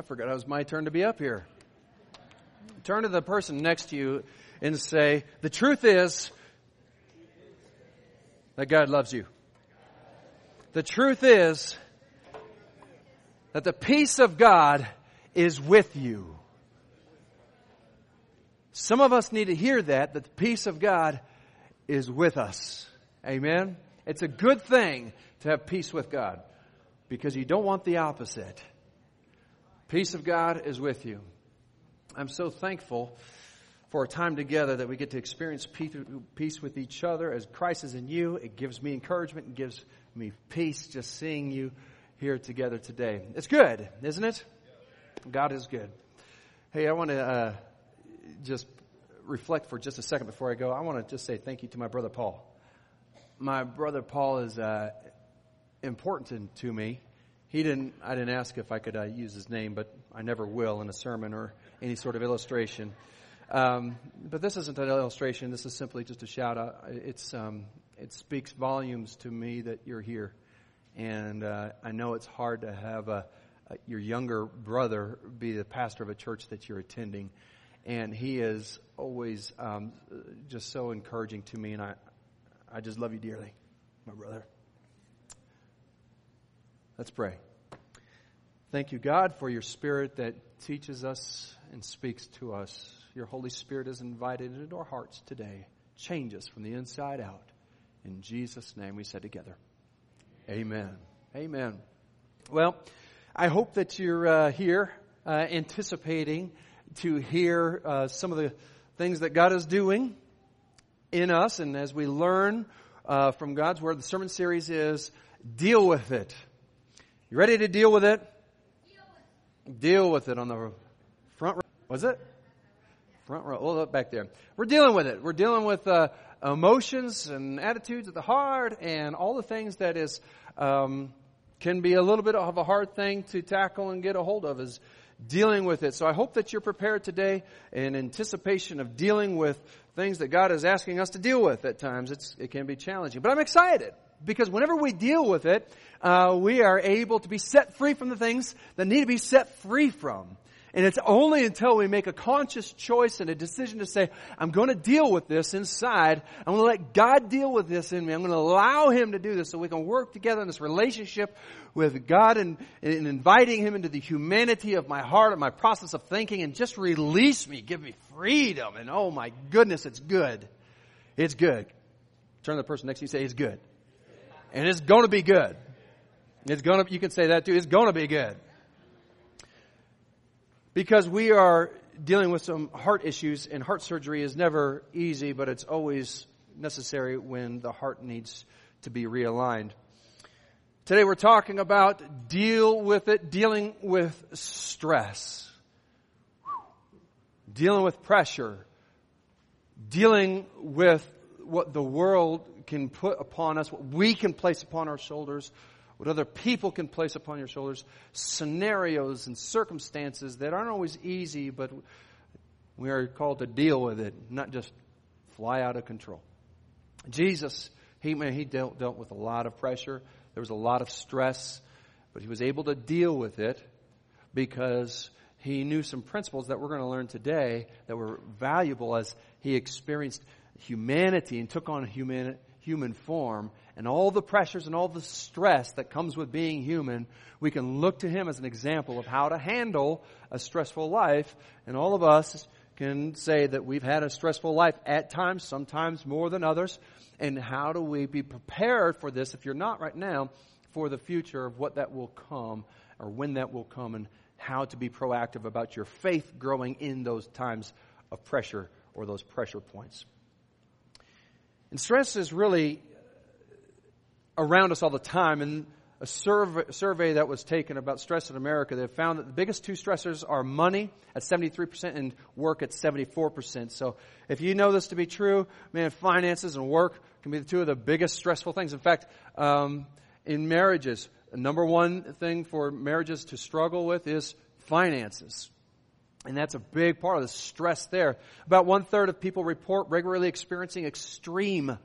I forgot it was my turn to be up here. Turn to the person next to you and say, the truth is that God loves you. The truth is that the peace of God is with you. Some of us need to hear that, that the peace of God is with us. Amen? It's a good thing to have peace with God because you don't want the opposite. Peace of God is with you. I'm so thankful for a time together that we get to experience peace with each other as Christ is in you. It gives me encouragement and gives me peace just seeing you here together today. It's good, isn't it? God is good. Hey, I want to uh, just reflect for just a second before I go. I want to just say thank you to my brother Paul. My brother Paul is uh, important to me. He didn't. I didn't ask if I could uh, use his name, but I never will in a sermon or any sort of illustration. Um, but this isn't an illustration. This is simply just a shout out. It's um, it speaks volumes to me that you're here, and uh, I know it's hard to have a, a, your younger brother be the pastor of a church that you're attending, and he is always um, just so encouraging to me, and I I just love you dearly, my brother. Let's pray. Thank you, God, for your Spirit that teaches us and speaks to us. Your Holy Spirit is invited into our hearts today. Change us from the inside out. In Jesus' name we said together. Amen. Amen. Well, I hope that you're uh, here uh, anticipating to hear uh, some of the things that God is doing in us. And as we learn uh, from God's Word, the sermon series is Deal with It. You ready to deal with it? Deal with it, on the front row. Was it? Front row. Oh, look back there. We're dealing with it. We're dealing with uh, emotions and attitudes of the heart and all the things that is um, can be a little bit of a hard thing to tackle and get a hold of is dealing with it. So I hope that you're prepared today in anticipation of dealing with things that God is asking us to deal with at times. It's, it can be challenging. But I'm excited because whenever we deal with it, uh, we are able to be set free from the things that need to be set free from. And it's only until we make a conscious choice and a decision to say, I'm going to deal with this inside. I'm going to let God deal with this in me. I'm going to allow Him to do this so we can work together in this relationship with God and, and inviting Him into the humanity of my heart and my process of thinking and just release me, give me freedom. And oh my goodness, it's good. It's good. Turn to the person next to you and say, it's good. And it's going to be good. It's going to, you can say that too. It's going to be good. Because we are dealing with some heart issues and heart surgery is never easy, but it's always necessary when the heart needs to be realigned. Today we're talking about deal with it, dealing with stress, dealing with pressure, dealing with what the world can put upon us, what we can place upon our shoulders, what other people can place upon your shoulders, scenarios and circumstances that aren't always easy, but we are called to deal with it, not just fly out of control. Jesus, he, man, he dealt, dealt with a lot of pressure. There was a lot of stress, but he was able to deal with it because he knew some principles that we're going to learn today that were valuable as he experienced humanity and took on human, human form and all the pressures and all the stress that comes with being human, we can look to him as an example of how to handle a stressful life. And all of us can say that we've had a stressful life at times, sometimes more than others. And how do we be prepared for this, if you're not right now, for the future of what that will come or when that will come and how to be proactive about your faith growing in those times of pressure or those pressure points. And stress is really around us all the time. And a survey, survey, that was taken about stress in America, they found that the biggest two stressors are money at 73% and work at 74%. So if you know this to be true, man, finances and work can be the two of the biggest stressful things. In fact, um, in marriages, the number one thing for marriages to struggle with is finances. And that's a big part of the stress there. About one third of people report regularly experiencing extreme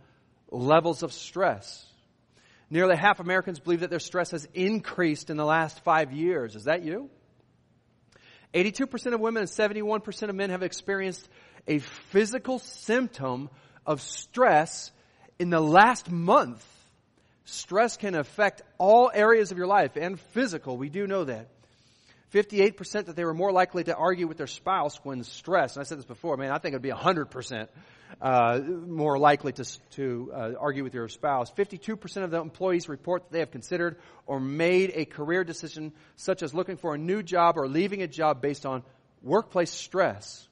levels of stress. Nearly half Americans believe that their stress has increased in the last five years. Is that you? 82% of women and 71% of men have experienced a physical symptom of stress in the last month. Stress can affect all areas of your life and physical. We do know that. 58% that they were more likely to argue with their spouse when stressed. And I said this before, man, I think it'd be 100% uh, more likely to, to uh, argue with your spouse. 52% of the employees report that they have considered or made a career decision such as looking for a new job or leaving a job based on workplace stress.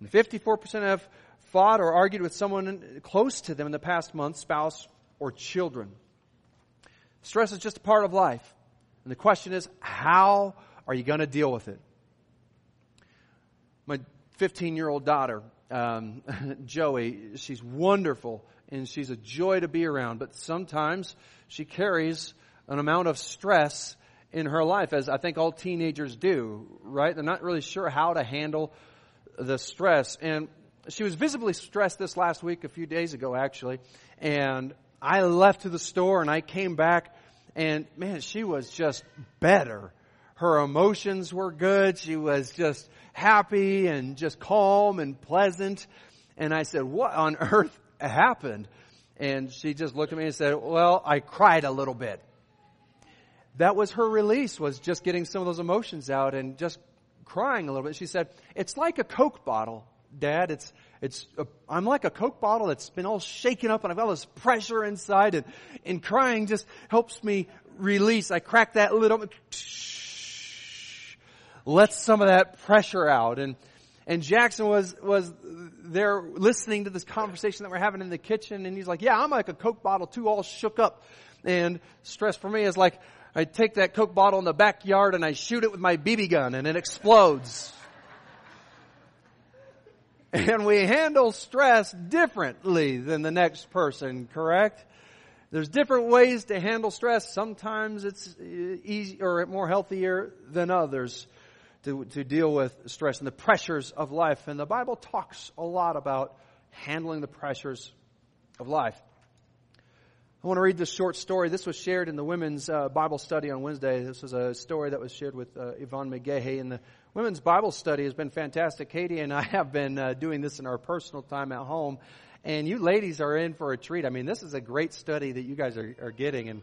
And 54% have fought or argued with someone close to them in the past month, spouse or children. Stress is just a part of life. And the question is, how are you going to deal with it? My 15 year old daughter, um, Joey, she's wonderful and she's a joy to be around, but sometimes she carries an amount of stress in her life, as I think all teenagers do, right? They're not really sure how to handle the stress. And she was visibly stressed this last week, a few days ago actually, and I left to the store and I came back and man, she was just better. Her emotions were good. She was just happy and just calm and pleasant. And I said, what on earth happened? And she just looked at me and said, well, I cried a little bit. That was her release, was just getting some of those emotions out and just crying a little bit. She said, it's like a Coke bottle, Dad. It's, it's, a, I'm like a Coke bottle that's been all shaken up and I've got all this pressure inside and, and crying just helps me release. I crack that lid open let some of that pressure out. And, and Jackson was, was there listening to this conversation that we're having in the kitchen and he's like, yeah, I'm like a Coke bottle too, all shook up. And stress for me is like, I take that Coke bottle in the backyard and I shoot it with my BB gun and it explodes. and we handle stress differently than the next person, correct? There's different ways to handle stress. Sometimes it's easy or more healthier than others to, to deal with stress and the pressures of life. And the Bible talks a lot about handling the pressures of life. I want to read this short story. This was shared in the women's uh, Bible study on Wednesday. This was a story that was shared with uh, Yvonne McGahey. And the women's Bible study has been fantastic. Katie and I have been uh, doing this in our personal time at home. And you ladies are in for a treat. I mean, this is a great study that you guys are, are getting. And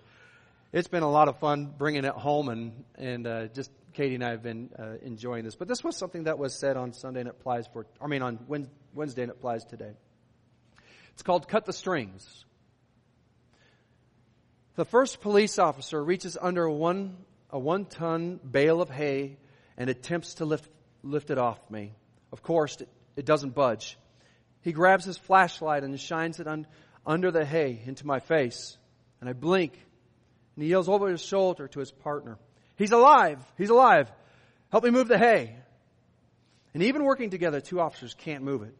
it's been a lot of fun bringing it home and, and uh, just Katie and I have been uh, enjoying this. But this was something that was said on Sunday and it applies for, I mean, on Wednesday and it applies today. It's called Cut the Strings. The first police officer reaches under one, a one ton bale of hay and attempts to lift, lift it off me. Of course, it, it doesn't budge. He grabs his flashlight and shines it un, under the hay into my face. And I blink. And he yells over his shoulder to his partner. He's alive. He's alive. Help me move the hay. And even working together, two officers can't move it.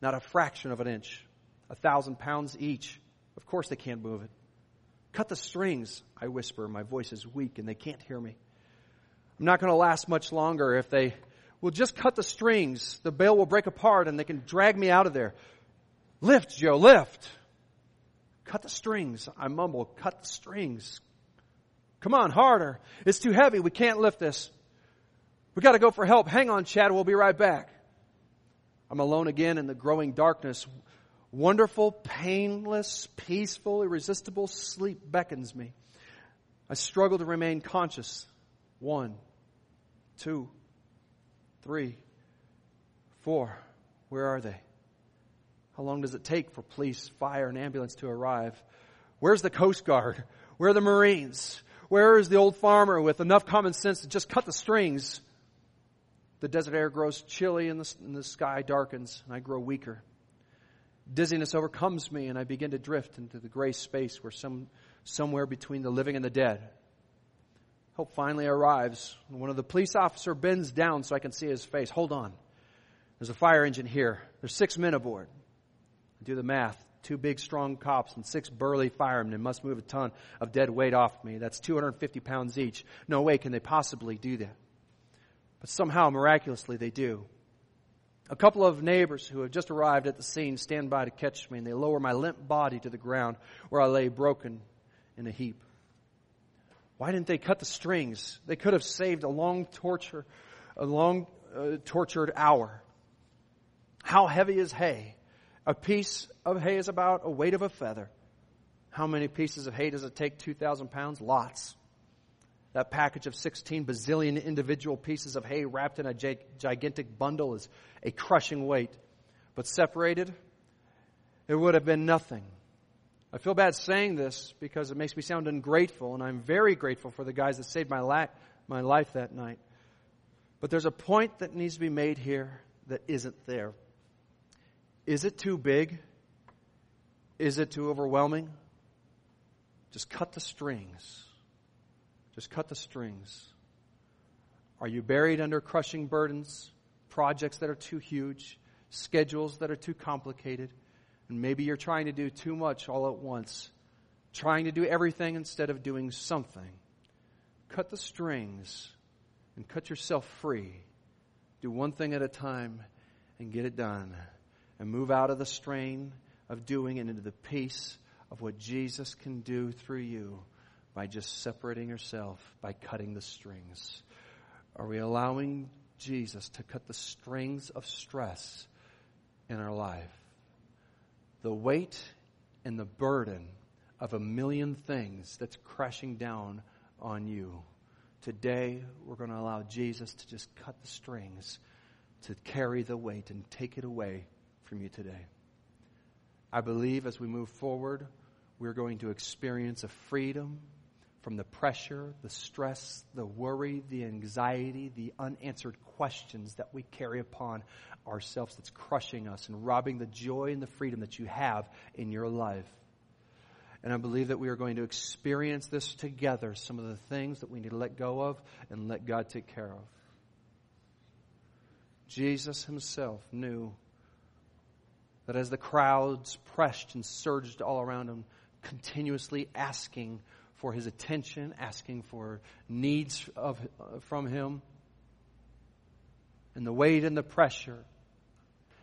Not a fraction of an inch. A thousand pounds each. Of course they can't move it. Cut the strings, I whisper. My voice is weak and they can't hear me. I'm not going to last much longer if they will just cut the strings. The bale will break apart and they can drag me out of there. Lift, Joe, lift. Cut the strings. I mumble, cut the strings. Come on, harder. It's too heavy. We can't lift this. We gotta go for help. Hang on, Chad. We'll be right back. I'm alone again in the growing darkness. Wonderful, painless, peaceful, irresistible sleep beckons me. I struggle to remain conscious. One, two, three, four. Where are they? How long does it take for police, fire, and ambulance to arrive? Where's the Coast Guard? Where are the Marines? Where is the old farmer with enough common sense to just cut the strings? The desert air grows chilly and the, and the sky darkens, and I grow weaker. Dizziness overcomes me, and I begin to drift into the gray space where some, somewhere between the living and the dead. Hope finally arrives. One of the police officer bends down so I can see his face. Hold on. There's a fire engine here. There's six men aboard. Do the math two big strong cops and six burly firemen must move a ton of dead weight off me. That's 250 pounds each. No way can they possibly do that. But somehow, miraculously, they do. A couple of neighbors who have just arrived at the scene stand by to catch me, and they lower my limp body to the ground where I lay broken in a heap. Why didn't they cut the strings? They could have saved a long torture a long, uh, tortured hour. How heavy is hay? A piece of hay is about a weight of a feather. How many pieces of hay does it take? 2,000 pounds? Lots. That package of 16 bazillion individual pieces of hay wrapped in a gigantic bundle is a crushing weight. But separated, it would have been nothing. I feel bad saying this because it makes me sound ungrateful, and I'm very grateful for the guys that saved my, la- my life that night. But there's a point that needs to be made here that isn't there. Is it too big? Is it too overwhelming? Just cut the strings. Just cut the strings. Are you buried under crushing burdens, projects that are too huge, schedules that are too complicated? And maybe you're trying to do too much all at once, trying to do everything instead of doing something. Cut the strings and cut yourself free. Do one thing at a time and get it done. And move out of the strain of doing and into the peace of what Jesus can do through you by just separating yourself, by cutting the strings. Are we allowing Jesus to cut the strings of stress in our life? The weight and the burden of a million things that's crashing down on you. Today, we're going to allow Jesus to just cut the strings, to carry the weight and take it away from you today. I believe as we move forward, we're going to experience a freedom from the pressure, the stress, the worry, the anxiety, the unanswered questions that we carry upon ourselves that's crushing us and robbing the joy and the freedom that you have in your life. And I believe that we are going to experience this together, some of the things that we need to let go of and let God take care of. Jesus himself knew that as the crowds pressed and surged all around him, continuously asking for his attention, asking for needs of, uh, from him, and the weight and the pressure,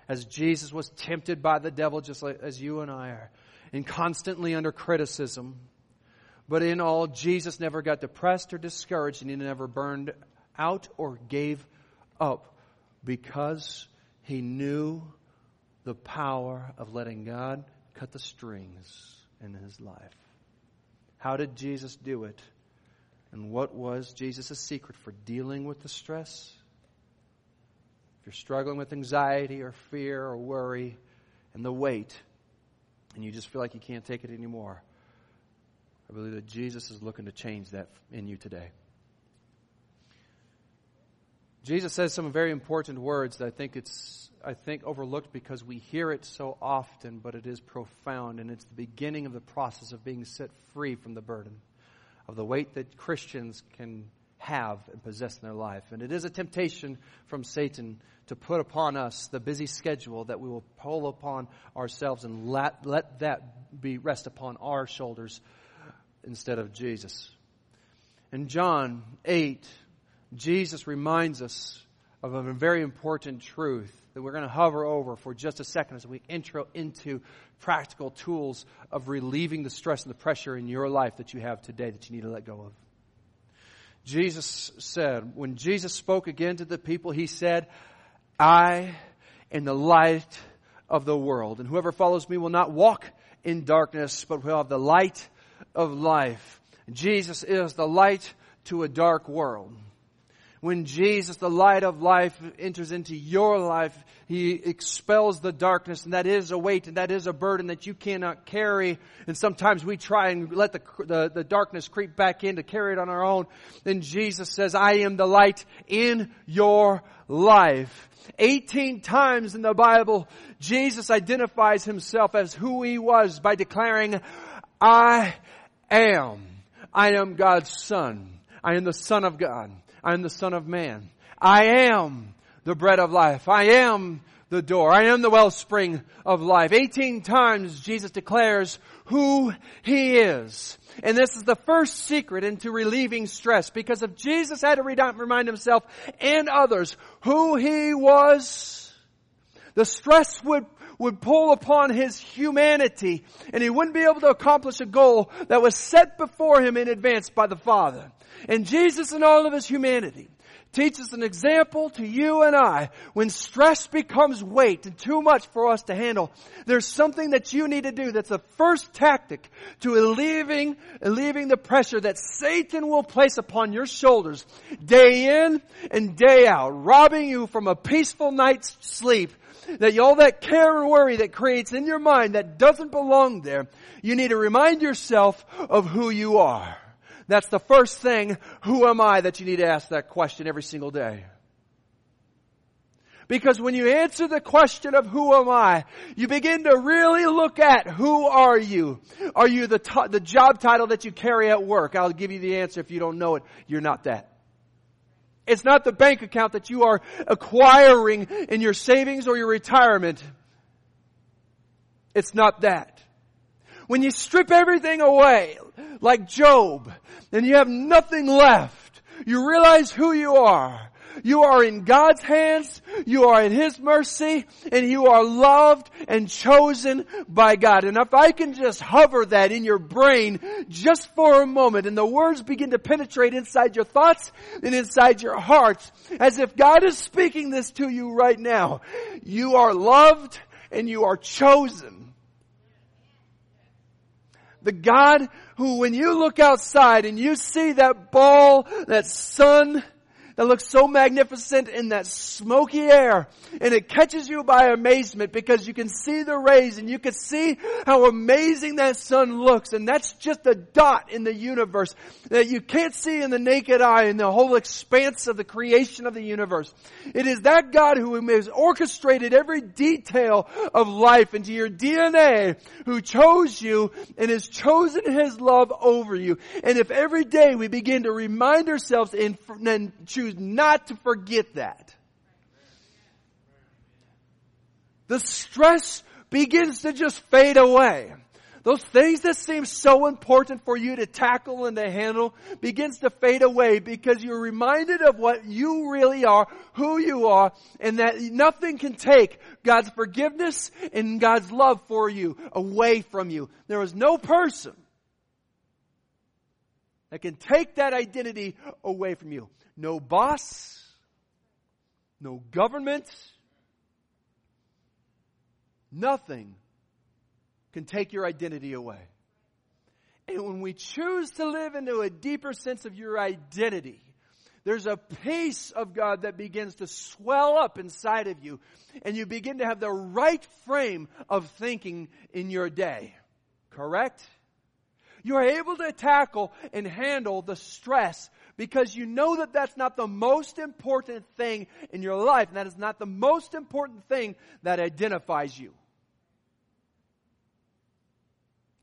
as Jesus was tempted by the devil, just like as you and I are, and constantly under criticism. But in all, Jesus never got depressed or discouraged, and he never burned out or gave up because he knew the power of letting God cut the strings in his life. How did Jesus do it? And what was Jesus' secret for dealing with the stress? If you're struggling with anxiety or fear or worry and the weight, and you just feel like you can't take it anymore, I believe that Jesus is looking to change that in you today. Jesus says some very important words that I think it's I think overlooked because we hear it so often, but it is profound and it's the beginning of the process of being set free from the burden of the weight that Christians can have and possess in their life. And it is a temptation from Satan to put upon us the busy schedule that we will pull upon ourselves and let, let that be rest upon our shoulders instead of Jesus. In John 8, Jesus reminds us of a very important truth that we're going to hover over for just a second as we intro into practical tools of relieving the stress and the pressure in your life that you have today that you need to let go of. Jesus said, when Jesus spoke again to the people, he said, I am the light of the world, and whoever follows me will not walk in darkness, but will have the light of life. Jesus is the light to a dark world when Jesus, the light of life, enters into your life, He expels the darkness, and that is a weight, and that is a burden that you cannot carry. And sometimes we try and let the, the, the darkness creep back in to carry it on our own. Then Jesus says, I am the light in your life. 18 times in the Bible, Jesus identifies himself as who he was by declaring, I am. I am God's son. I am the son of God. I am the Son of Man. I am the bread of life. I am the door. I am the wellspring of life. 18 times Jesus declares who He is. And this is the first secret into relieving stress because if Jesus had to remind himself and others who He was, the stress would would pull upon his humanity and he wouldn't be able to accomplish a goal that was set before him in advance by the Father. And Jesus in all of his humanity teaches an example to you and I. When stress becomes weight and too much for us to handle, there's something that you need to do that's the first tactic to alleviating, alleviating the pressure that Satan will place upon your shoulders day in and day out, robbing you from a peaceful night's sleep that all that care and worry that creates in your mind that doesn't belong there, you need to remind yourself of who you are. That's the first thing, who am I, that you need to ask that question every single day. Because when you answer the question of who am I, you begin to really look at who are you? Are you the, t- the job title that you carry at work? I'll give you the answer if you don't know it. You're not that. It's not the bank account that you are acquiring in your savings or your retirement. It's not that. When you strip everything away, like Job, and you have nothing left, you realize who you are. You are in God's hands, you are in His mercy, and you are loved and chosen by God. And if I can just hover that in your brain just for a moment, and the words begin to penetrate inside your thoughts and inside your hearts, as if God is speaking this to you right now. You are loved and you are chosen the God who when you look outside and you see that ball, that sun, that looks so magnificent in that smoky air and it catches you by amazement because you can see the rays and you can see how amazing that sun looks and that's just a dot in the universe that you can't see in the naked eye in the whole expanse of the creation of the universe. It is that God who has orchestrated every detail of life into your DNA who chose you and has chosen His love over you. And if every day we begin to remind ourselves and, and choose choose not to forget that. The stress begins to just fade away. Those things that seem so important for you to tackle and to handle begins to fade away because you're reminded of what you really are, who you are, and that nothing can take God's forgiveness and God's love for you away from you. There is no person that can take that identity away from you no boss, no government, nothing can take your identity away. And when we choose to live into a deeper sense of your identity, there's a peace of God that begins to swell up inside of you, and you begin to have the right frame of thinking in your day. Correct? You are able to tackle and handle the stress because you know that that's not the most important thing in your life, and that is not the most important thing that identifies you.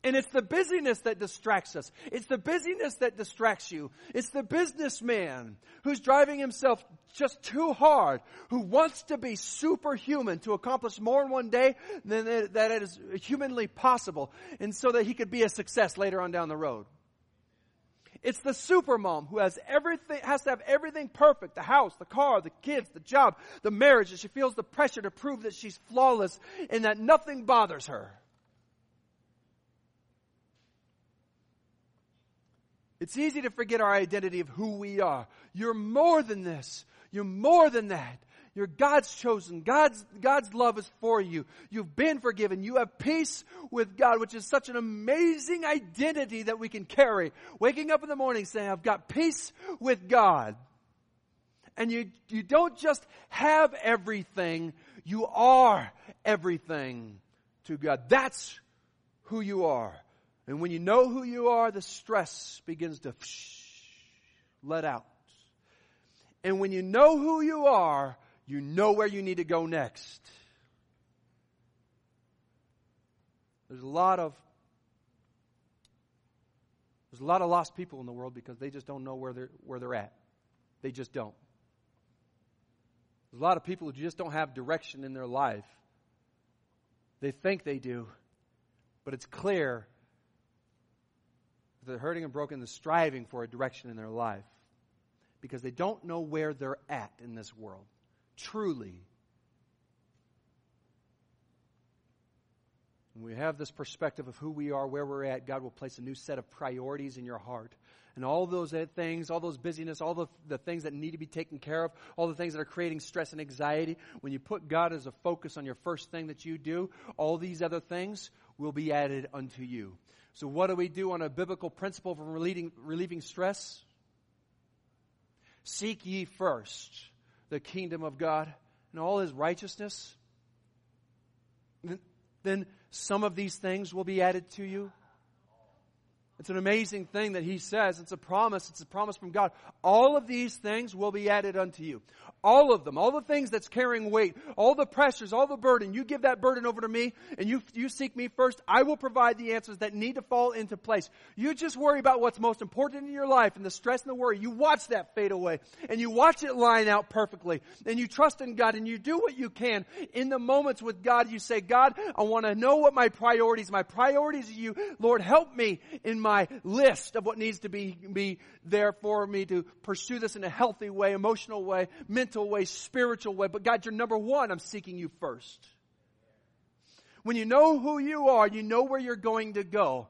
And it's the busyness that distracts us. It's the busyness that distracts you. It's the businessman who's driving himself just too hard, who wants to be superhuman to accomplish more in one day than that it is humanly possible, and so that he could be a success later on down the road. It's the supermom who has everything, has to have everything perfect. The house, the car, the kids, the job, the marriage, and she feels the pressure to prove that she's flawless and that nothing bothers her. It's easy to forget our identity of who we are. You're more than this. You're more than that. You're God's chosen. God's, God's love is for you. You've been forgiven. You have peace with God, which is such an amazing identity that we can carry. Waking up in the morning saying, I've got peace with God. And you, you don't just have everything, you are everything to God. That's who you are. And when you know who you are, the stress begins to let out. And when you know who you are, you know where you need to go next. There's a lot of there's a lot of lost people in the world because they just don't know where they're where they're at. They just don't. There's a lot of people who just don't have direction in their life. They think they do, but it's clear that they're hurting and broken and striving for a direction in their life because they don't know where they're at in this world truly. When we have this perspective of who we are, where we're at, God will place a new set of priorities in your heart. and all those things, all those busyness, all the, the things that need to be taken care of, all the things that are creating stress and anxiety, when you put God as a focus on your first thing that you do, all these other things will be added unto you. So what do we do on a biblical principle for relieving, relieving stress? Seek ye first the kingdom of God and all his righteousness. Then some of these things will be added to you. It's an amazing thing that he says. It's a promise. It's a promise from God. All of these things will be added unto you. All of them. All the things that's carrying weight. All the pressures. All the burden. You give that burden over to me and you, you seek me first. I will provide the answers that need to fall into place. You just worry about what's most important in your life and the stress and the worry. You watch that fade away and you watch it line out perfectly and you trust in God and you do what you can. In the moments with God, you say, God, I want to know what my priorities, my priorities are you. Lord, help me in my my list of what needs to be, be there for me to pursue this in a healthy way, emotional way, mental way, spiritual way. But God, you're number one. I'm seeking you first. When you know who you are, you know where you're going to go.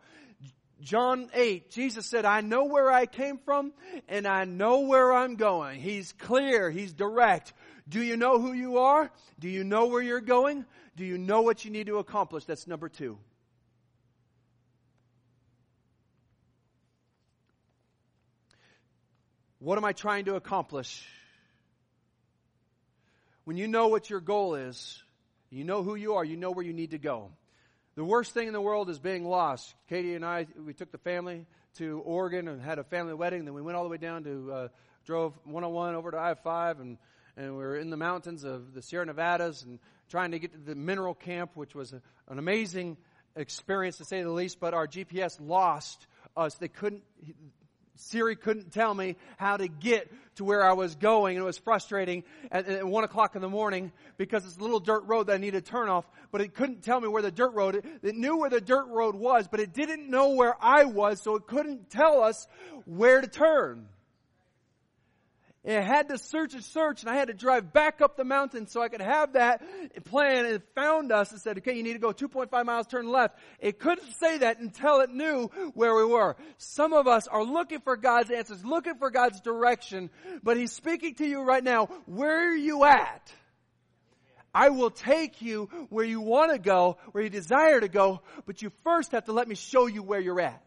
John 8, Jesus said, I know where I came from and I know where I'm going. He's clear. He's direct. Do you know who you are? Do you know where you're going? Do you know what you need to accomplish? That's number two. What am I trying to accomplish? When you know what your goal is, you know who you are, you know where you need to go. The worst thing in the world is being lost. Katie and I, we took the family to Oregon and had a family wedding. Then we went all the way down to, uh, drove 101 over to I-5 and, and we were in the mountains of the Sierra Nevadas and trying to get to the mineral camp, which was a, an amazing experience to say the least, but our GPS lost us. They couldn't, Siri couldn't tell me how to get to where I was going, and it was frustrating at, at one o'clock in the morning because it's a little dirt road that I needed to turn off, but it couldn't tell me where the dirt road, it, it knew where the dirt road was, but it didn't know where I was, so it couldn't tell us where to turn. And I had to search and search, and I had to drive back up the mountain so I could have that plan. And it found us and said, okay, you need to go 2.5 miles, turn left. It couldn't say that until it knew where we were. Some of us are looking for God's answers, looking for God's direction, but He's speaking to you right now. Where are you at? I will take you where you want to go, where you desire to go, but you first have to let me show you where you're at.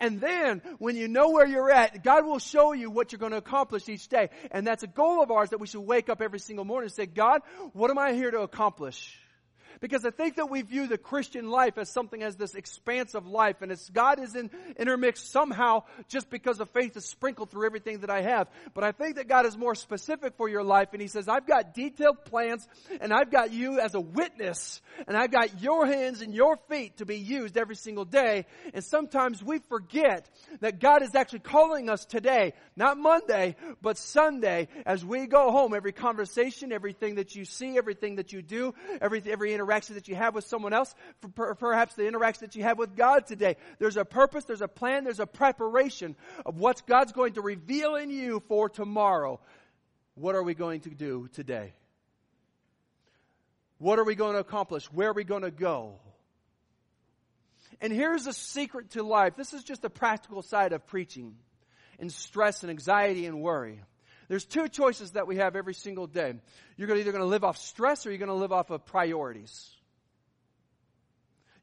And then when you know where you're at, God will show you what you're going to accomplish each day. And that's a goal of ours that we should wake up every single morning and say, God, what am I here to accomplish? Because I think that we view the Christian life as something as this expansive life and it's God is in, intermixed somehow just because of faith is sprinkled through everything that I have. But I think that God is more specific for your life and He says, I've got detailed plans and I've got you as a witness and I've got your hands and your feet to be used every single day. And sometimes we forget that God is actually calling us today, not Monday, but Sunday as we go home. Every conversation, everything that you see, everything that you do, every, every interaction that you have with someone else, perhaps the interaction that you have with God today. There's a purpose, there's a plan, there's a preparation of what God's going to reveal in you for tomorrow. What are we going to do today? What are we going to accomplish? Where are we going to go? And here's a secret to life. This is just the practical side of preaching and stress and anxiety and worry. There's two choices that we have every single day. You're either going to live off stress or you're going to live off of priorities.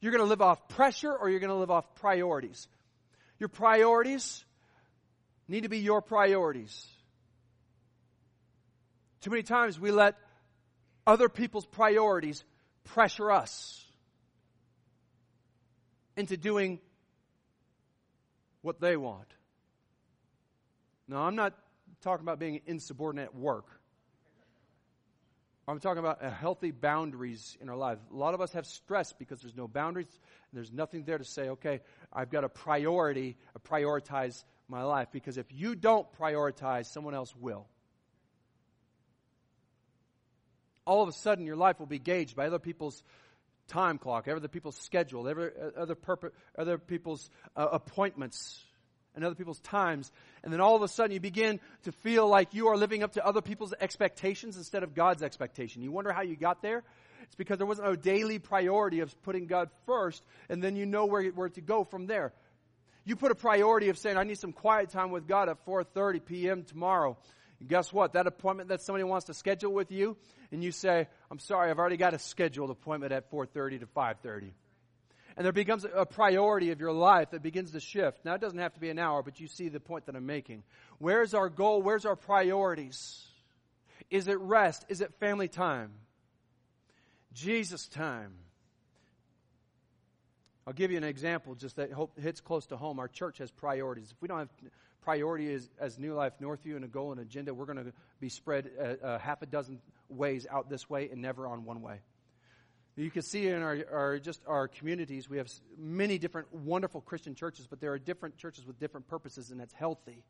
You're going to live off pressure or you're going to live off priorities. Your priorities need to be your priorities. Too many times we let other people's priorities pressure us into doing what they want. No, I'm not talking about being insubordinate at work. I'm talking about healthy boundaries in our life. A lot of us have stress because there's no boundaries there's nothing there to say, okay, I've got a priority, I prioritize my life. Because if you don't prioritize, someone else will. All of a sudden, your life will be gauged by other people's time clock, other people's schedule, other, purpose, other people's uh, appointments and other people's times. And then all of a sudden you begin to feel like you are living up to other people's expectations instead of God's expectation. You wonder how you got there? It's because there wasn't a daily priority of putting God first, and then you know where, where to go from there. You put a priority of saying, I need some quiet time with God at 4.30 p.m. tomorrow. And guess what? That appointment that somebody wants to schedule with you, and you say, I'm sorry, I've already got a scheduled appointment at 4.30 to 5.30 and there becomes a priority of your life that begins to shift. Now, it doesn't have to be an hour, but you see the point that I'm making. Where's our goal? Where's our priorities? Is it rest? Is it family time? Jesus time. I'll give you an example just that hits close to home. Our church has priorities. If we don't have priority as, as New Life Northview and a goal and agenda, we're going to be spread a, a half a dozen ways out this way and never on one way. You can see in our, our, just our communities, we have many different wonderful Christian churches, but there are different churches with different purposes, and that's healthy.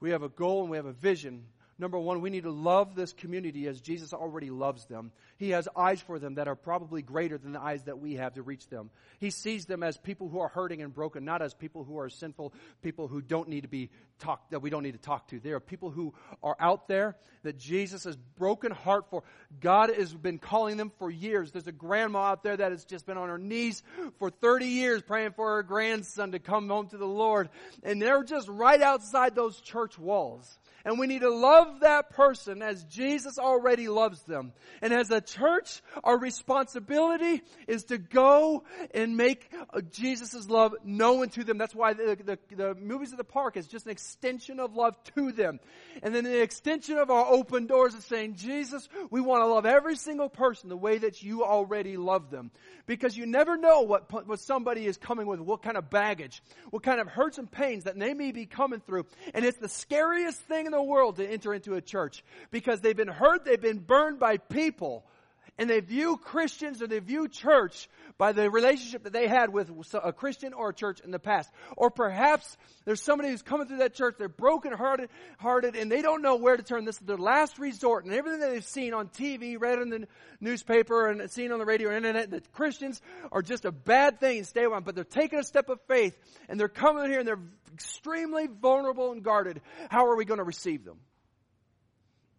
We have a goal and we have a vision. Number one, we need to love this community as Jesus already loves them. He has eyes for them that are probably greater than the eyes that we have to reach them. He sees them as people who are hurting and broken, not as people who are sinful, people who don't need to be talked, that we don't need to talk to. They are people who are out there that Jesus has broken heart for. God has been calling them for years. There's a grandma out there that has just been on her knees for 30 years praying for her grandson to come home to the Lord. And they're just right outside those church walls. And we need to love that person as Jesus already loves them. And as a church, our responsibility is to go and make Jesus' love known to them. That's why the, the, the movies of the park is just an extension of love to them. And then the extension of our open doors is saying, Jesus, we want to love every single person the way that you already love them. Because you never know what, what somebody is coming with, what kind of baggage, what kind of hurts and pains that they may be coming through. And it's the scariest thing in the world to enter into a church because they've been hurt, they've been burned by people and they view Christians or they view church by the relationship that they had with a Christian or a church in the past. Or perhaps there's somebody who's coming through that church, they're broken hearted, hearted and they don't know where to turn. This is their last resort and everything that they've seen on TV, read in the newspaper and seen on the radio or internet, that Christians are just a bad thing and stay away. But they're taking a step of faith and they're coming here and they're extremely vulnerable and guarded. How are we going to receive them?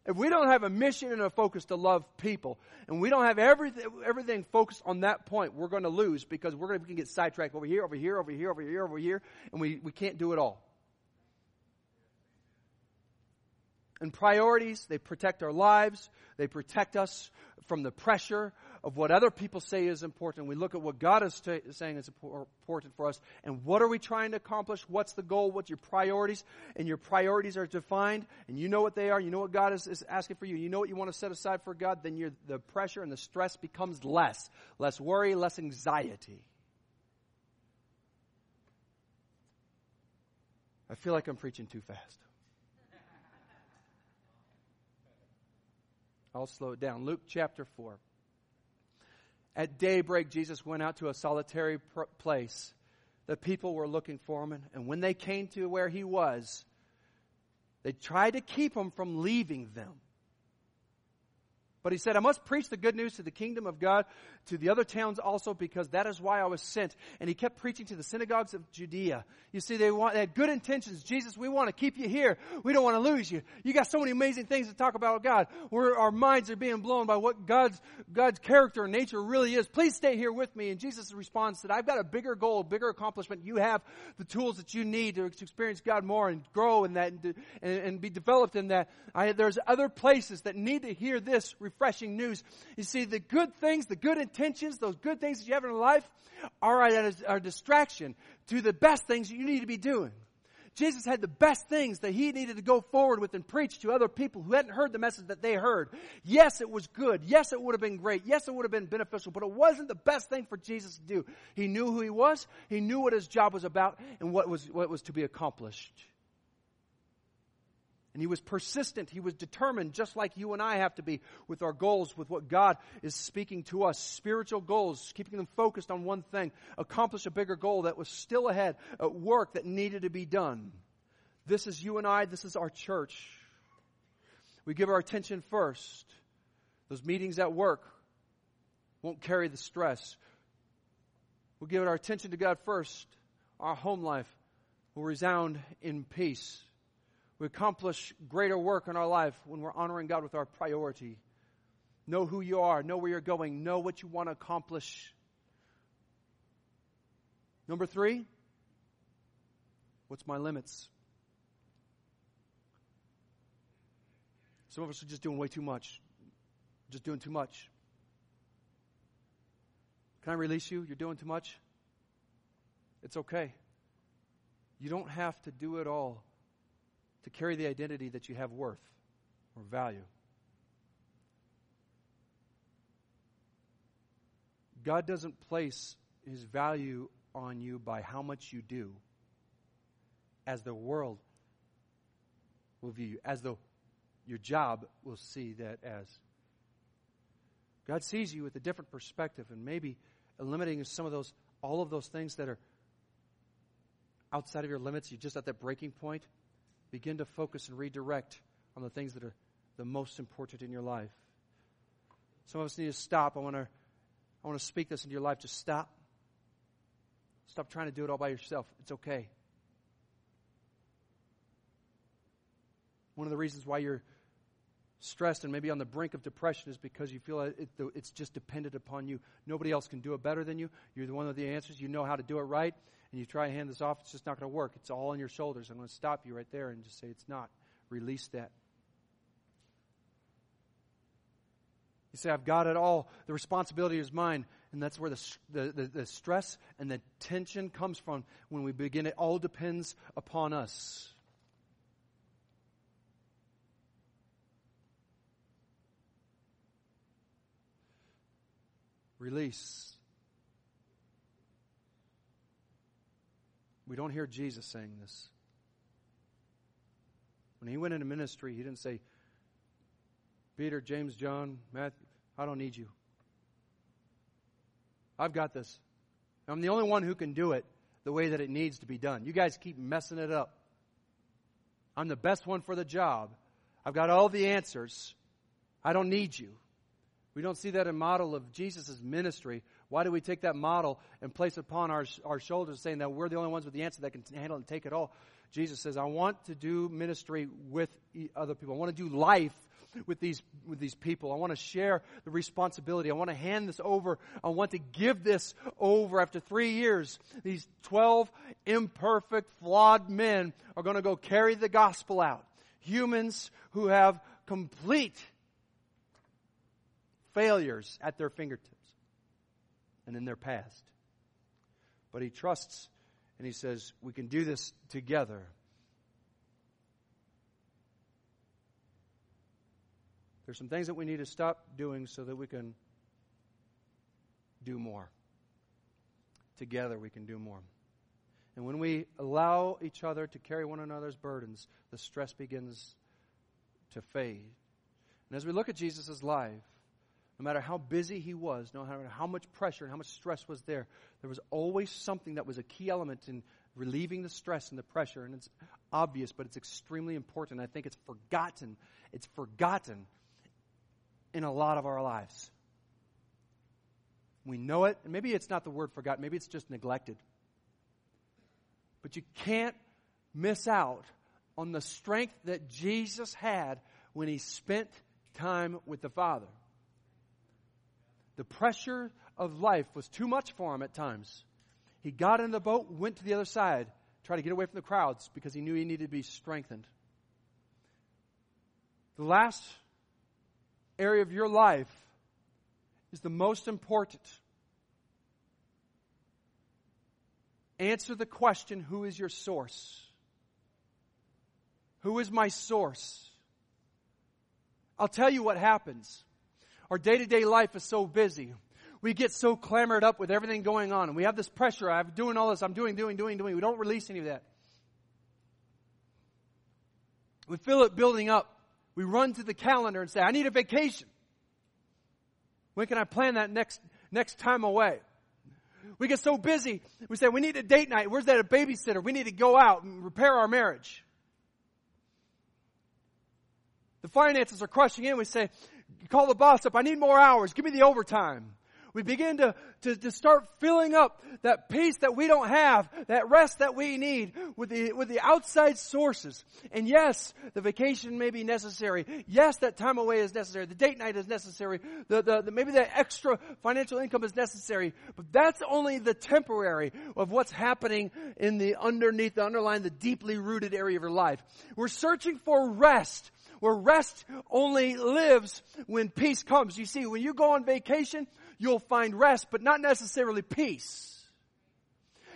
If we don't have a mission and a focus to love people, and we don't have everything, everything focused on that point, we're going to lose because we're going to get sidetracked over here, over here, over here, over here, over here, and we, we can't do it all. And priorities, they protect our lives, they protect us from the pressure of what other people say is important. We look at what God is t- saying is important for us. And what are we trying to accomplish? What's the goal? What's your priorities? And your priorities are defined, and you know what they are. You know what God is, is asking for you. You know what you want to set aside for God. Then the pressure and the stress becomes less. Less worry, less anxiety. I feel like I'm preaching too fast. I'll slow it down. Luke chapter 4. At daybreak, Jesus went out to a solitary pr- place. The people were looking for him, and when they came to where he was, they tried to keep him from leaving them. But he said, I must preach the good news to the kingdom of God to the other towns also because that is why I was sent. And he kept preaching to the synagogues of Judea. You see, they, want, they had good intentions. Jesus, we want to keep you here. We don't want to lose you. You got so many amazing things to talk about God. Where our minds are being blown by what God's, God's character and nature really is. Please stay here with me. And Jesus responds that I've got a bigger goal, a bigger accomplishment. You have the tools that you need to experience God more and grow in that and, and, and be developed in that. I, there's other places that need to hear this refreshing news. You see, the good things, the good intentions, those good things that you have in your life are a, a distraction to the best things you need to be doing. Jesus had the best things that he needed to go forward with and preach to other people who hadn't heard the message that they heard. Yes, it was good. Yes, it would have been great. Yes, it would have been beneficial, but it wasn't the best thing for Jesus to do. He knew who he was. He knew what his job was about and what was, what was to be accomplished. And he was persistent. He was determined, just like you and I have to be with our goals, with what God is speaking to us. Spiritual goals, keeping them focused on one thing, accomplish a bigger goal that was still ahead, at work that needed to be done. This is you and I, this is our church. We give our attention first. Those meetings at work won't carry the stress. We'll give our attention to God first. Our home life will resound in peace. We accomplish greater work in our life when we're honoring God with our priority. Know who you are, know where you're going, know what you want to accomplish. Number three, What's my limits? Some of us are just doing way too much. Just doing too much. Can I release you? You're doing too much? It's okay. You don't have to do it all to carry the identity that you have worth or value. God doesn't place his value on you by how much you do, as the world will view you, as the your job will see that as. God sees you with a different perspective, and maybe eliminating some of those, all of those things that are outside of your limits, you're just at that breaking point. Begin to focus and redirect on the things that are the most important in your life. Some of us need to stop. I want to, I want to speak this into your life. Just stop. Stop trying to do it all by yourself. It's okay. One of the reasons why you're stressed and maybe on the brink of depression is because you feel it, it's just dependent upon you. Nobody else can do it better than you. You're the one with the answers. You know how to do it right. And you try to hand this off. It's just not going to work. It's all on your shoulders. I'm going to stop you right there and just say it's not. Release that. You say, I've got it all. The responsibility is mine. And that's where the, the, the, the stress and the tension comes from when we begin. It all depends upon us. Release. We don't hear Jesus saying this. When he went into ministry, he didn't say, Peter, James, John, Matthew, I don't need you. I've got this. I'm the only one who can do it the way that it needs to be done. You guys keep messing it up. I'm the best one for the job. I've got all the answers. I don't need you. We don't see that in model of Jesus' ministry. Why do we take that model and place it upon our, our shoulders saying that we're the only ones with the answer that can handle and take it all? Jesus says, I want to do ministry with other people. I want to do life with these, with these people. I want to share the responsibility. I want to hand this over. I want to give this over after three years. These 12 imperfect, flawed men are going to go carry the gospel out. Humans who have complete failures at their fingertips and in their past. But he trusts and he says, We can do this together. There's some things that we need to stop doing so that we can do more. Together we can do more. And when we allow each other to carry one another's burdens, the stress begins to fade. And as we look at Jesus' life, no matter how busy he was, no matter how much pressure and how much stress was there, there was always something that was a key element in relieving the stress and the pressure. And it's obvious, but it's extremely important. I think it's forgotten. It's forgotten in a lot of our lives. We know it, and maybe it's not the word forgotten, maybe it's just neglected. But you can't miss out on the strength that Jesus had when he spent time with the Father. The pressure of life was too much for him at times. He got in the boat, went to the other side, tried to get away from the crowds because he knew he needed to be strengthened. The last area of your life is the most important. Answer the question who is your source? Who is my source? I'll tell you what happens. Our day to day life is so busy. We get so clamored up with everything going on, and we have this pressure. I'm doing all this. I'm doing, doing, doing, doing. We don't release any of that. We feel it building up. We run to the calendar and say, I need a vacation. When can I plan that next, next time away? We get so busy. We say, we need a date night. Where's that a babysitter? We need to go out and repair our marriage. The finances are crushing in. We say, call the boss up, I need more hours, give me the overtime. We begin to, to, to start filling up that peace that we don't have, that rest that we need with the, with the outside sources. And yes, the vacation may be necessary. Yes, that time away is necessary. The date night is necessary. The, the, the, maybe that extra financial income is necessary. But that's only the temporary of what's happening in the underneath, the underlying, the deeply rooted area of your life. We're searching for rest where rest only lives when peace comes. You see, when you go on vacation, you'll find rest, but not necessarily peace.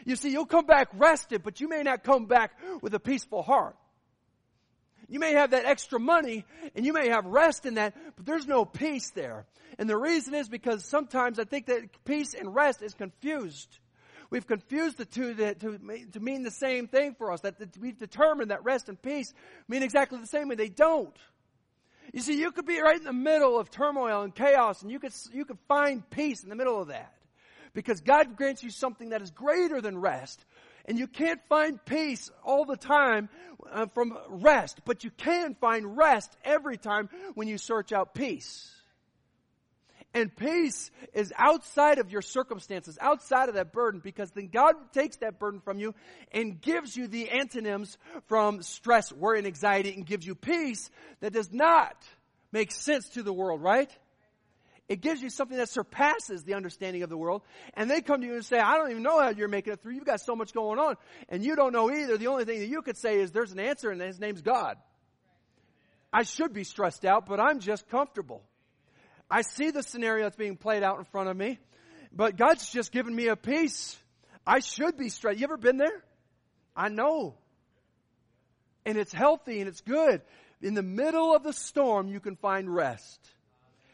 You see, you'll come back rested, but you may not come back with a peaceful heart. You may have that extra money and you may have rest in that, but there's no peace there. And the reason is because sometimes I think that peace and rest is confused. We've confused the two to, to, to mean the same thing for us. That we've determined that rest and peace mean exactly the same, and they don't. You see, you could be right in the middle of turmoil and chaos, and you could, you could find peace in the middle of that. Because God grants you something that is greater than rest. And you can't find peace all the time uh, from rest, but you can find rest every time when you search out peace. And peace is outside of your circumstances, outside of that burden, because then God takes that burden from you and gives you the antonyms from stress, worry, and anxiety and gives you peace that does not make sense to the world, right? It gives you something that surpasses the understanding of the world. And they come to you and say, I don't even know how you're making it through. You've got so much going on. And you don't know either. The only thing that you could say is there's an answer and his name's God. I should be stressed out, but I'm just comfortable. I see the scenario that's being played out in front of me, but God's just given me a peace. I should be straight. You ever been there? I know. And it's healthy and it's good. In the middle of the storm, you can find rest.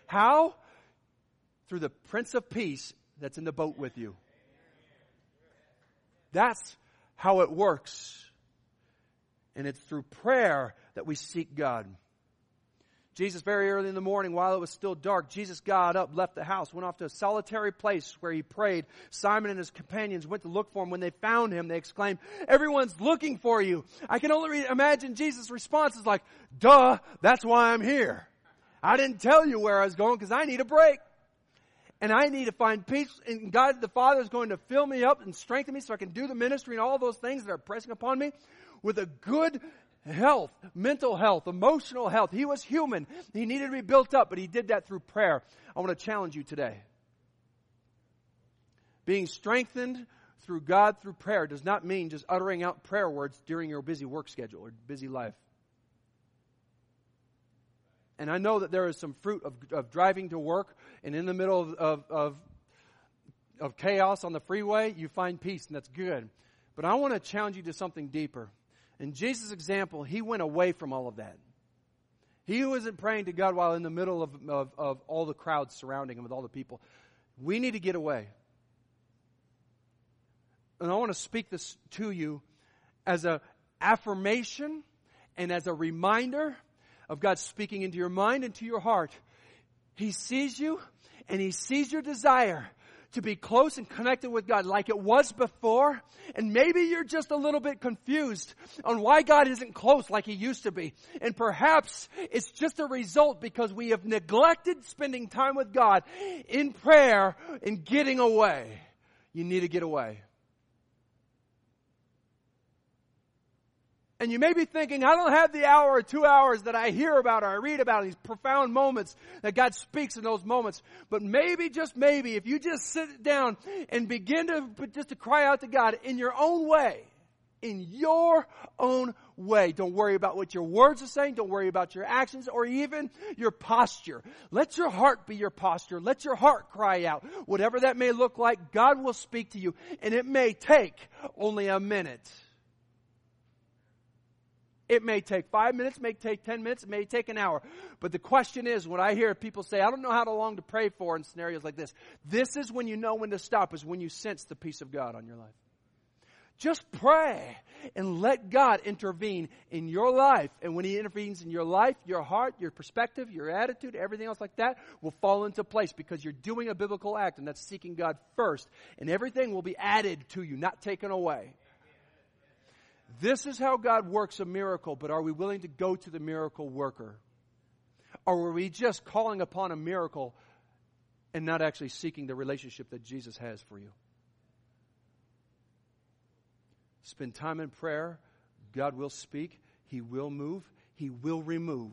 How? Through the Prince of Peace that's in the boat with you. That's how it works. And it's through prayer that we seek God. Jesus, very early in the morning, while it was still dark, Jesus got up, left the house, went off to a solitary place where he prayed. Simon and his companions went to look for him. When they found him, they exclaimed, Everyone's looking for you. I can only imagine Jesus' response is like, Duh, that's why I'm here. I didn't tell you where I was going because I need a break. And I need to find peace. And God the Father is going to fill me up and strengthen me so I can do the ministry and all those things that are pressing upon me with a good health, mental health, emotional health. He was human. He needed to be built up, but he did that through prayer. I want to challenge you today. Being strengthened through God through prayer does not mean just uttering out prayer words during your busy work schedule or busy life. And I know that there is some fruit of, of driving to work and in the middle of, of, of, of chaos on the freeway, you find peace, and that's good. But I want to challenge you to something deeper. In Jesus' example, he went away from all of that. He wasn't praying to God while in the middle of, of, of all the crowds surrounding him with all the people. We need to get away. And I want to speak this to you as an affirmation and as a reminder of God speaking into your mind and to your heart. He sees you and He sees your desire to be close and connected with God like it was before. And maybe you're just a little bit confused on why God isn't close like He used to be. And perhaps it's just a result because we have neglected spending time with God in prayer and getting away. You need to get away. And you may be thinking, I don't have the hour or two hours that I hear about or I read about these profound moments that God speaks in those moments. But maybe, just maybe, if you just sit down and begin to just to cry out to God in your own way, in your own way. Don't worry about what your words are saying. Don't worry about your actions or even your posture. Let your heart be your posture. Let your heart cry out. Whatever that may look like, God will speak to you. And it may take only a minute. It may take five minutes, may take ten minutes, it may take an hour. But the question is, when I hear people say, I don't know how long to pray for in scenarios like this, this is when you know when to stop, is when you sense the peace of God on your life. Just pray and let God intervene in your life. And when He intervenes in your life, your heart, your perspective, your attitude, everything else like that will fall into place because you're doing a biblical act and that's seeking God first. And everything will be added to you, not taken away. This is how God works a miracle, but are we willing to go to the miracle worker? Or are we just calling upon a miracle and not actually seeking the relationship that Jesus has for you. Spend time in prayer. God will speak. He will move. He will remove.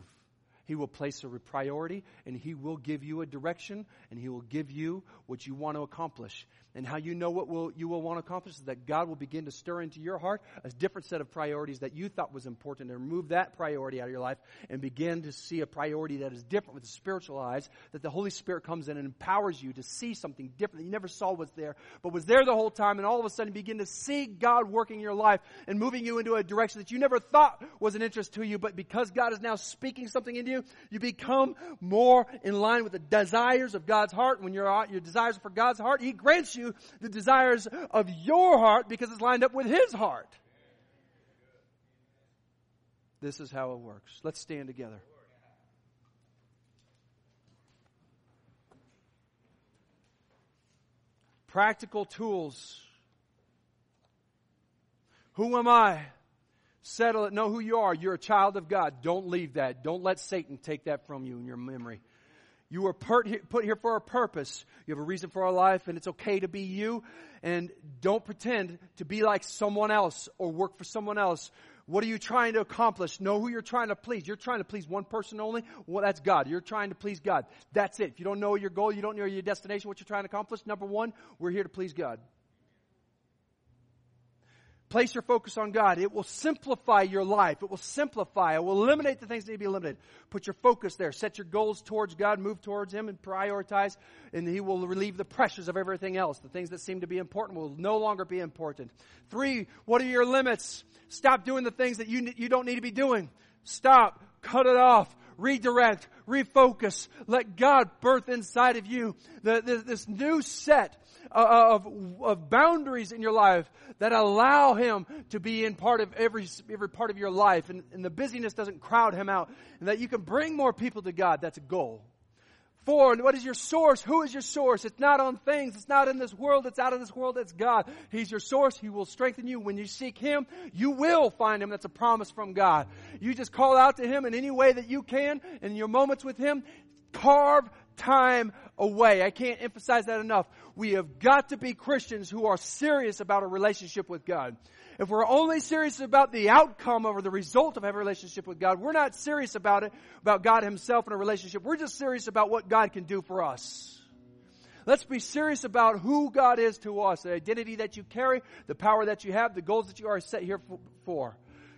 He will place a priority and He will give you a direction and He will give you what you want to accomplish. And how you know what will, you will want to accomplish is that God will begin to stir into your heart a different set of priorities that you thought was important and remove that priority out of your life and begin to see a priority that is different with the spiritual eyes, that the Holy Spirit comes in and empowers you to see something different that you never saw was there, but was there the whole time and all of a sudden begin to see God working in your life and moving you into a direction that you never thought was an interest to you, but because God is now speaking something into you, you become more in line with the desires of God's heart. When your, your desires for God's heart, He grants you the desires of your heart because it's lined up with His heart. This is how it works. Let's stand together. Practical tools. Who am I? Settle it. Know who you are. You're a child of God. Don't leave that. Don't let Satan take that from you in your memory. You were put here for a purpose. You have a reason for our life, and it's okay to be you. And don't pretend to be like someone else or work for someone else. What are you trying to accomplish? Know who you're trying to please. You're trying to please one person only. Well, that's God. You're trying to please God. That's it. If you don't know your goal, you don't know your destination, what you're trying to accomplish, number one, we're here to please God. Place your focus on God. It will simplify your life. It will simplify. It will eliminate the things that need to be eliminated. Put your focus there. Set your goals towards God. Move towards Him and prioritize. And He will relieve the pressures of everything else. The things that seem to be important will no longer be important. Three, what are your limits? Stop doing the things that you, you don't need to be doing. Stop. Cut it off redirect, refocus. Let God birth inside of you the, the, this new set uh, uh, of, of boundaries in your life that allow Him to be in part of every, every part of your life. And, and the busyness doesn't crowd Him out. And that you can bring more people to God. That's a goal. Four, what is your source? Who is your source? It's not on things. It's not in this world. It's out of this world. It's God. He's your source. He will strengthen you. When you seek Him, you will find Him. That's a promise from God. You just call out to Him in any way that you can in your moments with Him. Carve time away. I can't emphasize that enough. We have got to be Christians who are serious about a relationship with God. If we're only serious about the outcome or the result of having a relationship with God, we're not serious about it, about God Himself in a relationship. We're just serious about what God can do for us. Let's be serious about who God is to us, the identity that you carry, the power that you have, the goals that you are set here for.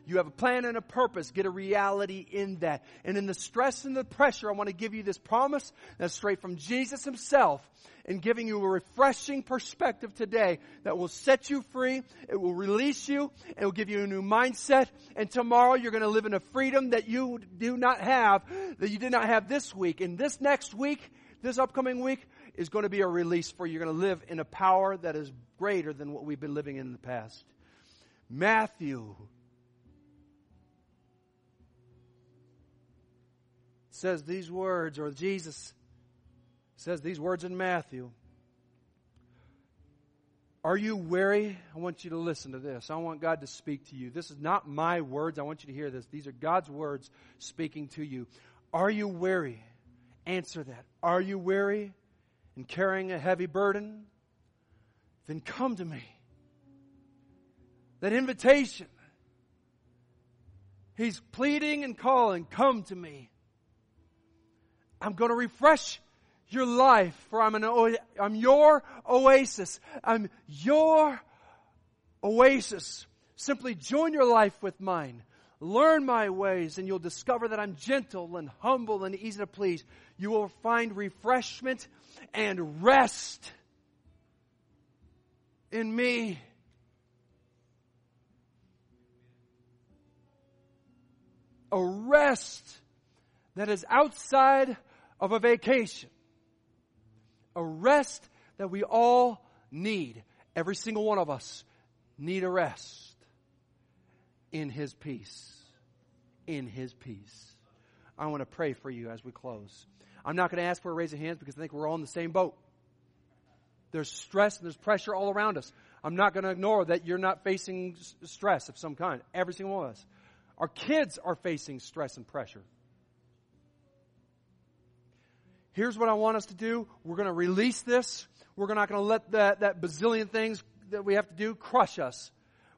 You have a plan and a purpose. Get a reality in that. And in the stress and the pressure, I want to give you this promise that's straight from Jesus himself and giving you a refreshing perspective today that will set you free. It will release you. It will give you a new mindset. And tomorrow you're going to live in a freedom that you do not have, that you did not have this week. And this next week, this upcoming week, is going to be a release for you. You're going to live in a power that is greater than what we've been living in the past. Matthew says these words, or Jesus says these words in Matthew. Are you weary? I want you to listen to this. I want God to speak to you. This is not my words. I want you to hear this. These are God's words speaking to you. Are you weary? Answer that. Are you weary and carrying a heavy burden? Then come to me. That invitation. He's pleading and calling, come to me. I'm going to refresh your life for I'm an I'm your oasis. I'm your oasis. Simply join your life with mine. Learn my ways and you'll discover that I'm gentle and humble and easy to please. You will find refreshment and rest in me. A rest that is outside of a vacation. A rest that we all need. Every single one of us need a rest in His peace. In His peace. I want to pray for you as we close. I'm not going to ask for a raise of hands because I think we're all in the same boat. There's stress and there's pressure all around us. I'm not going to ignore that you're not facing stress of some kind. Every single one of us. Our kids are facing stress and pressure. Here's what I want us to do. We're going to release this. We're not going to let that, that bazillion things that we have to do crush us.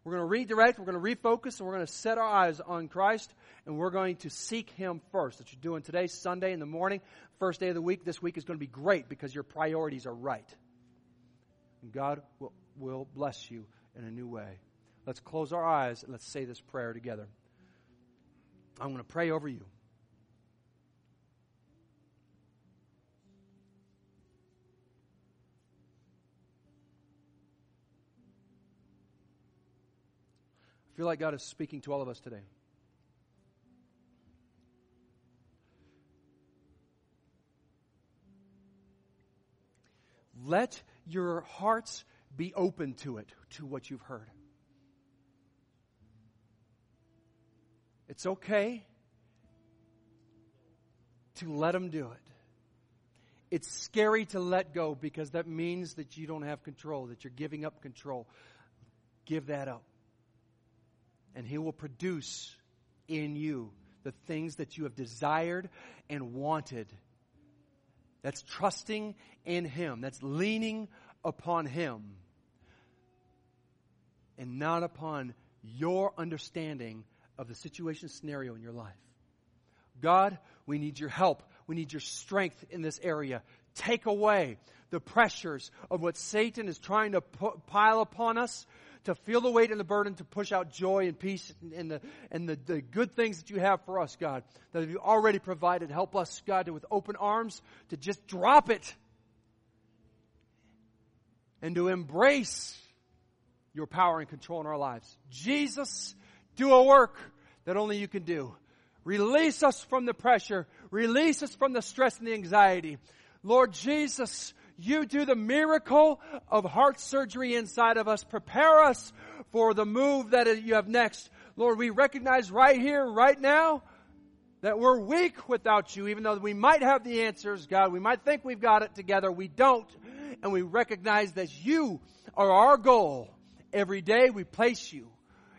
We're going to redirect, we're going to refocus, and we're going to set our eyes on Christ, and we're going to seek Him first. That you're doing today, Sunday in the morning, first day of the week. This week is going to be great because your priorities are right. And God will, will bless you in a new way. Let's close our eyes and let's say this prayer together. I'm going to pray over you. Feel like God is speaking to all of us today. Let your hearts be open to it, to what you've heard. It's okay to let Him do it. It's scary to let go because that means that you don't have control, that you're giving up control. Give that up. And He will produce in you the things that you have desired and wanted. That's trusting in Him. That's leaning upon Him and not upon your understanding of the situation scenario in your life. God, we need your help. We need your strength in this area. Take away the pressures of what Satan is trying to put, pile upon us to feel the weight and the burden to push out joy and peace and the, and the, the good things that you have for us, God, that you already provided. Help us, God, to, with open arms to just drop it and to embrace your power and control in our lives. Jesus, do a work that only you can do. Release us from the pressure. Release us from the stress and the anxiety. Lord Jesus, you do the miracle of heart surgery inside of us. Prepare us for the move that you have next. Lord, we recognize right here, right now, that we're weak without you, even though we might have the answers, God. We might think we've got it together. We don't. And we recognize that you are our goal. Every day we place you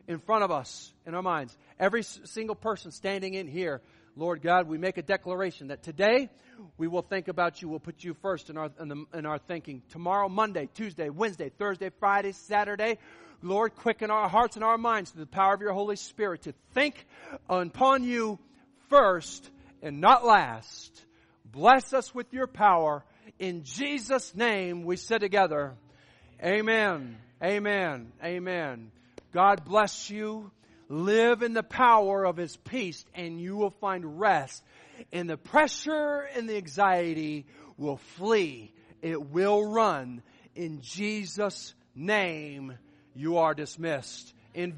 in front of us in our minds. Every single person standing in here, Lord God, we make a declaration that today we will think about you. We'll put you first in our, in, the, in our thinking. Tomorrow, Monday, Tuesday, Wednesday, Thursday, Friday, Saturday, Lord, quicken our hearts and our minds through the power of your Holy Spirit to think upon you first and not last. Bless us with your power. In Jesus' name we sit together. Amen. Amen. Amen. God bless you. Live in the power of His peace and you will find rest. And the pressure and the anxiety will flee. It will run. In Jesus' name, you are dismissed. In